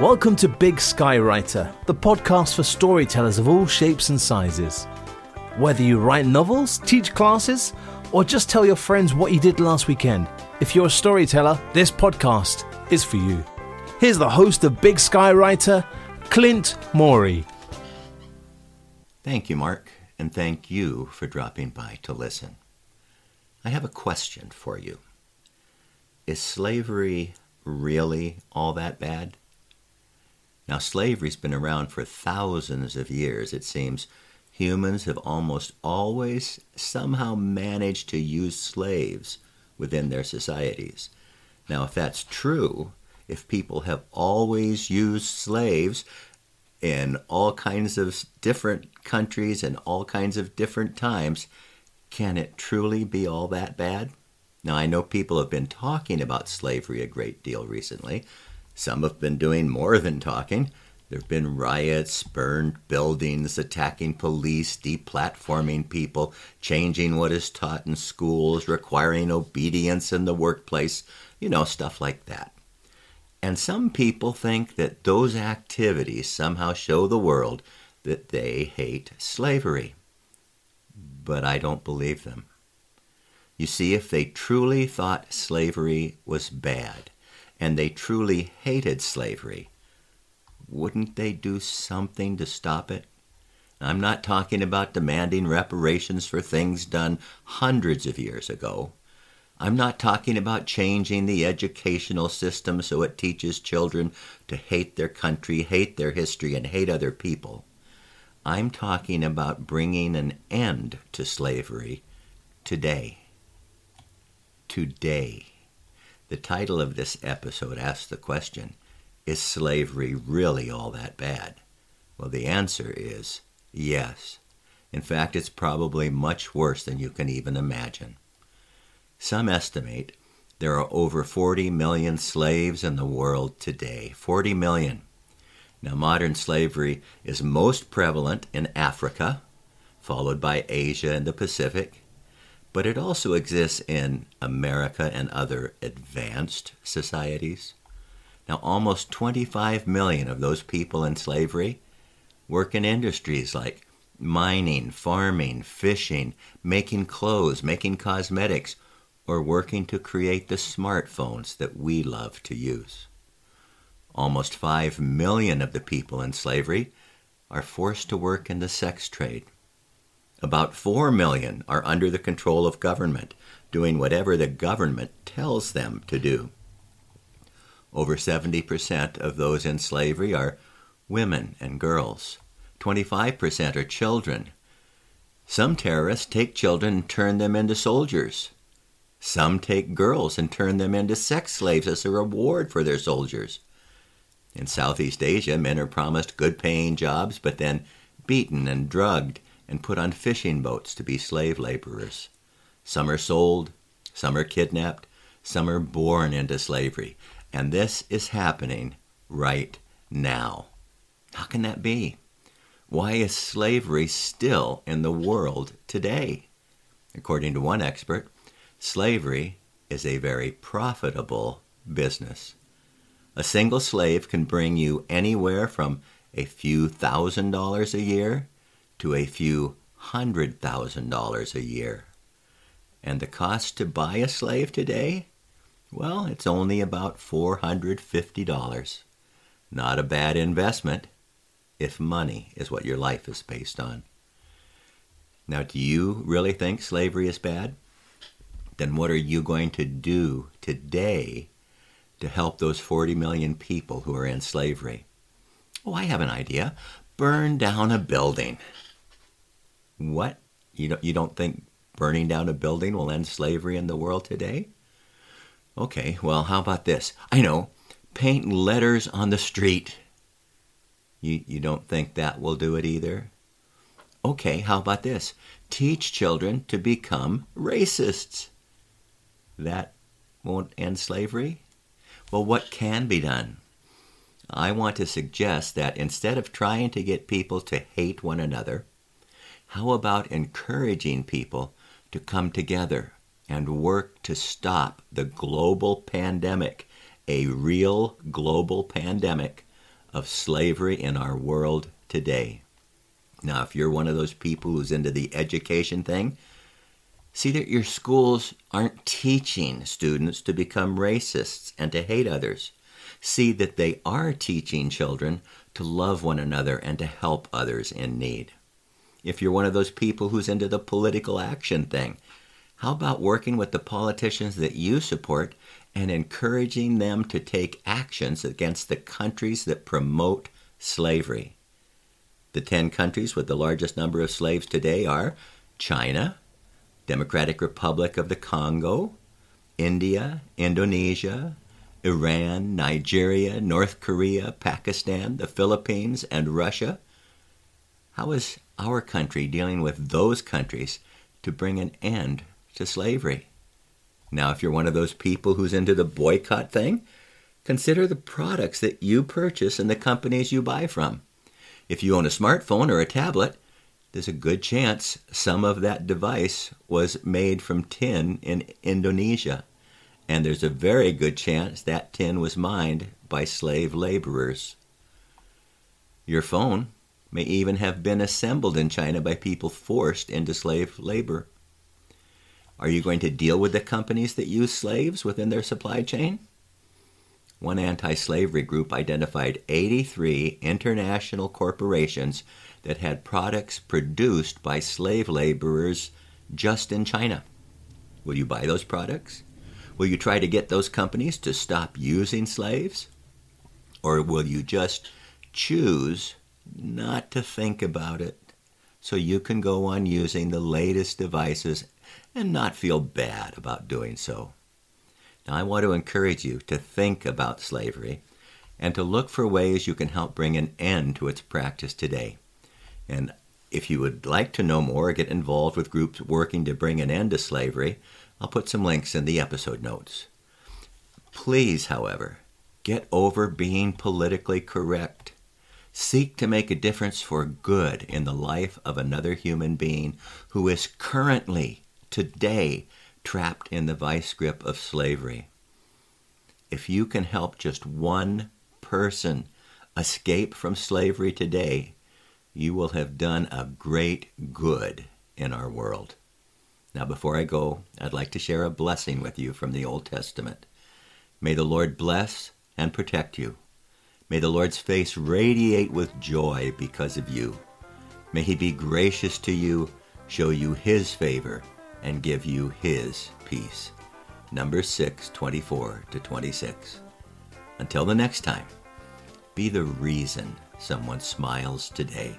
Welcome to Big Sky Writer, the podcast for storytellers of all shapes and sizes. Whether you write novels, teach classes, or just tell your friends what you did last weekend, if you're a storyteller, this podcast is for you. Here's the host of Big Sky Writer, Clint Morey. Thank you, Mark, and thank you for dropping by to listen. I have a question for you. Is slavery really all that bad? Now, slavery's been around for thousands of years, it seems. Humans have almost always somehow managed to use slaves within their societies. Now, if that's true, if people have always used slaves in all kinds of different countries and all kinds of different times, can it truly be all that bad? Now, I know people have been talking about slavery a great deal recently. Some have been doing more than talking. There have been riots, burned buildings, attacking police, deplatforming people, changing what is taught in schools, requiring obedience in the workplace, you know, stuff like that. And some people think that those activities somehow show the world that they hate slavery. But I don't believe them. You see, if they truly thought slavery was bad, and they truly hated slavery, wouldn't they do something to stop it? I'm not talking about demanding reparations for things done hundreds of years ago. I'm not talking about changing the educational system so it teaches children to hate their country, hate their history, and hate other people. I'm talking about bringing an end to slavery today. Today. The title of this episode asks the question Is slavery really all that bad? Well, the answer is yes. In fact, it's probably much worse than you can even imagine. Some estimate there are over 40 million slaves in the world today. 40 million. Now, modern slavery is most prevalent in Africa, followed by Asia and the Pacific, but it also exists in America and other advanced societies. Now, almost 25 million of those people in slavery work in industries like mining, farming, fishing, making clothes, making cosmetics, or working to create the smartphones that we love to use. Almost 5 million of the people in slavery are forced to work in the sex trade. About 4 million are under the control of government, doing whatever the government tells them to do. Over 70% of those in slavery are women and girls. 25% are children. Some terrorists take children and turn them into soldiers. Some take girls and turn them into sex slaves as a reward for their soldiers. In Southeast Asia, men are promised good paying jobs, but then beaten and drugged and put on fishing boats to be slave laborers. Some are sold, some are kidnapped, some are born into slavery. And this is happening right now. How can that be? Why is slavery still in the world today? According to one expert, slavery is a very profitable business. A single slave can bring you anywhere from a few thousand dollars a year to a few hundred thousand dollars a year. And the cost to buy a slave today? Well, it's only about $450. Not a bad investment if money is what your life is based on. Now, do you really think slavery is bad? Then what are you going to do today to help those 40 million people who are in slavery? Oh, I have an idea. Burn down a building. What? You don't, you don't think burning down a building will end slavery in the world today? Okay, well, how about this? I know, paint letters on the street. You, you don't think that will do it either? Okay, how about this? Teach children to become racists. That won't end slavery? Well, what can be done? I want to suggest that instead of trying to get people to hate one another, how about encouraging people to come together and work to stop the global pandemic, a real global pandemic of slavery in our world today. Now, if you're one of those people who's into the education thing, see that your schools aren't teaching students to become racists and to hate others. See that they are teaching children to love one another and to help others in need. If you're one of those people who's into the political action thing, how about working with the politicians that you support and encouraging them to take actions against the countries that promote slavery? The 10 countries with the largest number of slaves today are China, Democratic Republic of the Congo, India, Indonesia, Iran, Nigeria, North Korea, Pakistan, the Philippines, and Russia. How is our country dealing with those countries to bring an end to slavery. Now, if you're one of those people who's into the boycott thing, consider the products that you purchase and the companies you buy from. If you own a smartphone or a tablet, there's a good chance some of that device was made from tin in Indonesia. And there's a very good chance that tin was mined by slave laborers. Your phone may even have been assembled in China by people forced into slave labor. Are you going to deal with the companies that use slaves within their supply chain? One anti slavery group identified 83 international corporations that had products produced by slave laborers just in China. Will you buy those products? Will you try to get those companies to stop using slaves? Or will you just choose not to think about it so you can go on using the latest devices and not feel bad about doing so. Now, I want to encourage you to think about slavery and to look for ways you can help bring an end to its practice today. And if you would like to know more or get involved with groups working to bring an end to slavery, I'll put some links in the episode notes. Please, however, get over being politically correct. Seek to make a difference for good in the life of another human being who is currently today trapped in the vice grip of slavery. If you can help just one person escape from slavery today, you will have done a great good in our world. Now, before I go, I'd like to share a blessing with you from the Old Testament. May the Lord bless and protect you. May the Lord's face radiate with joy because of you. May he be gracious to you, show you his favor, and give you his peace. Number 6, 24 to 26. Until the next time, be the reason someone smiles today.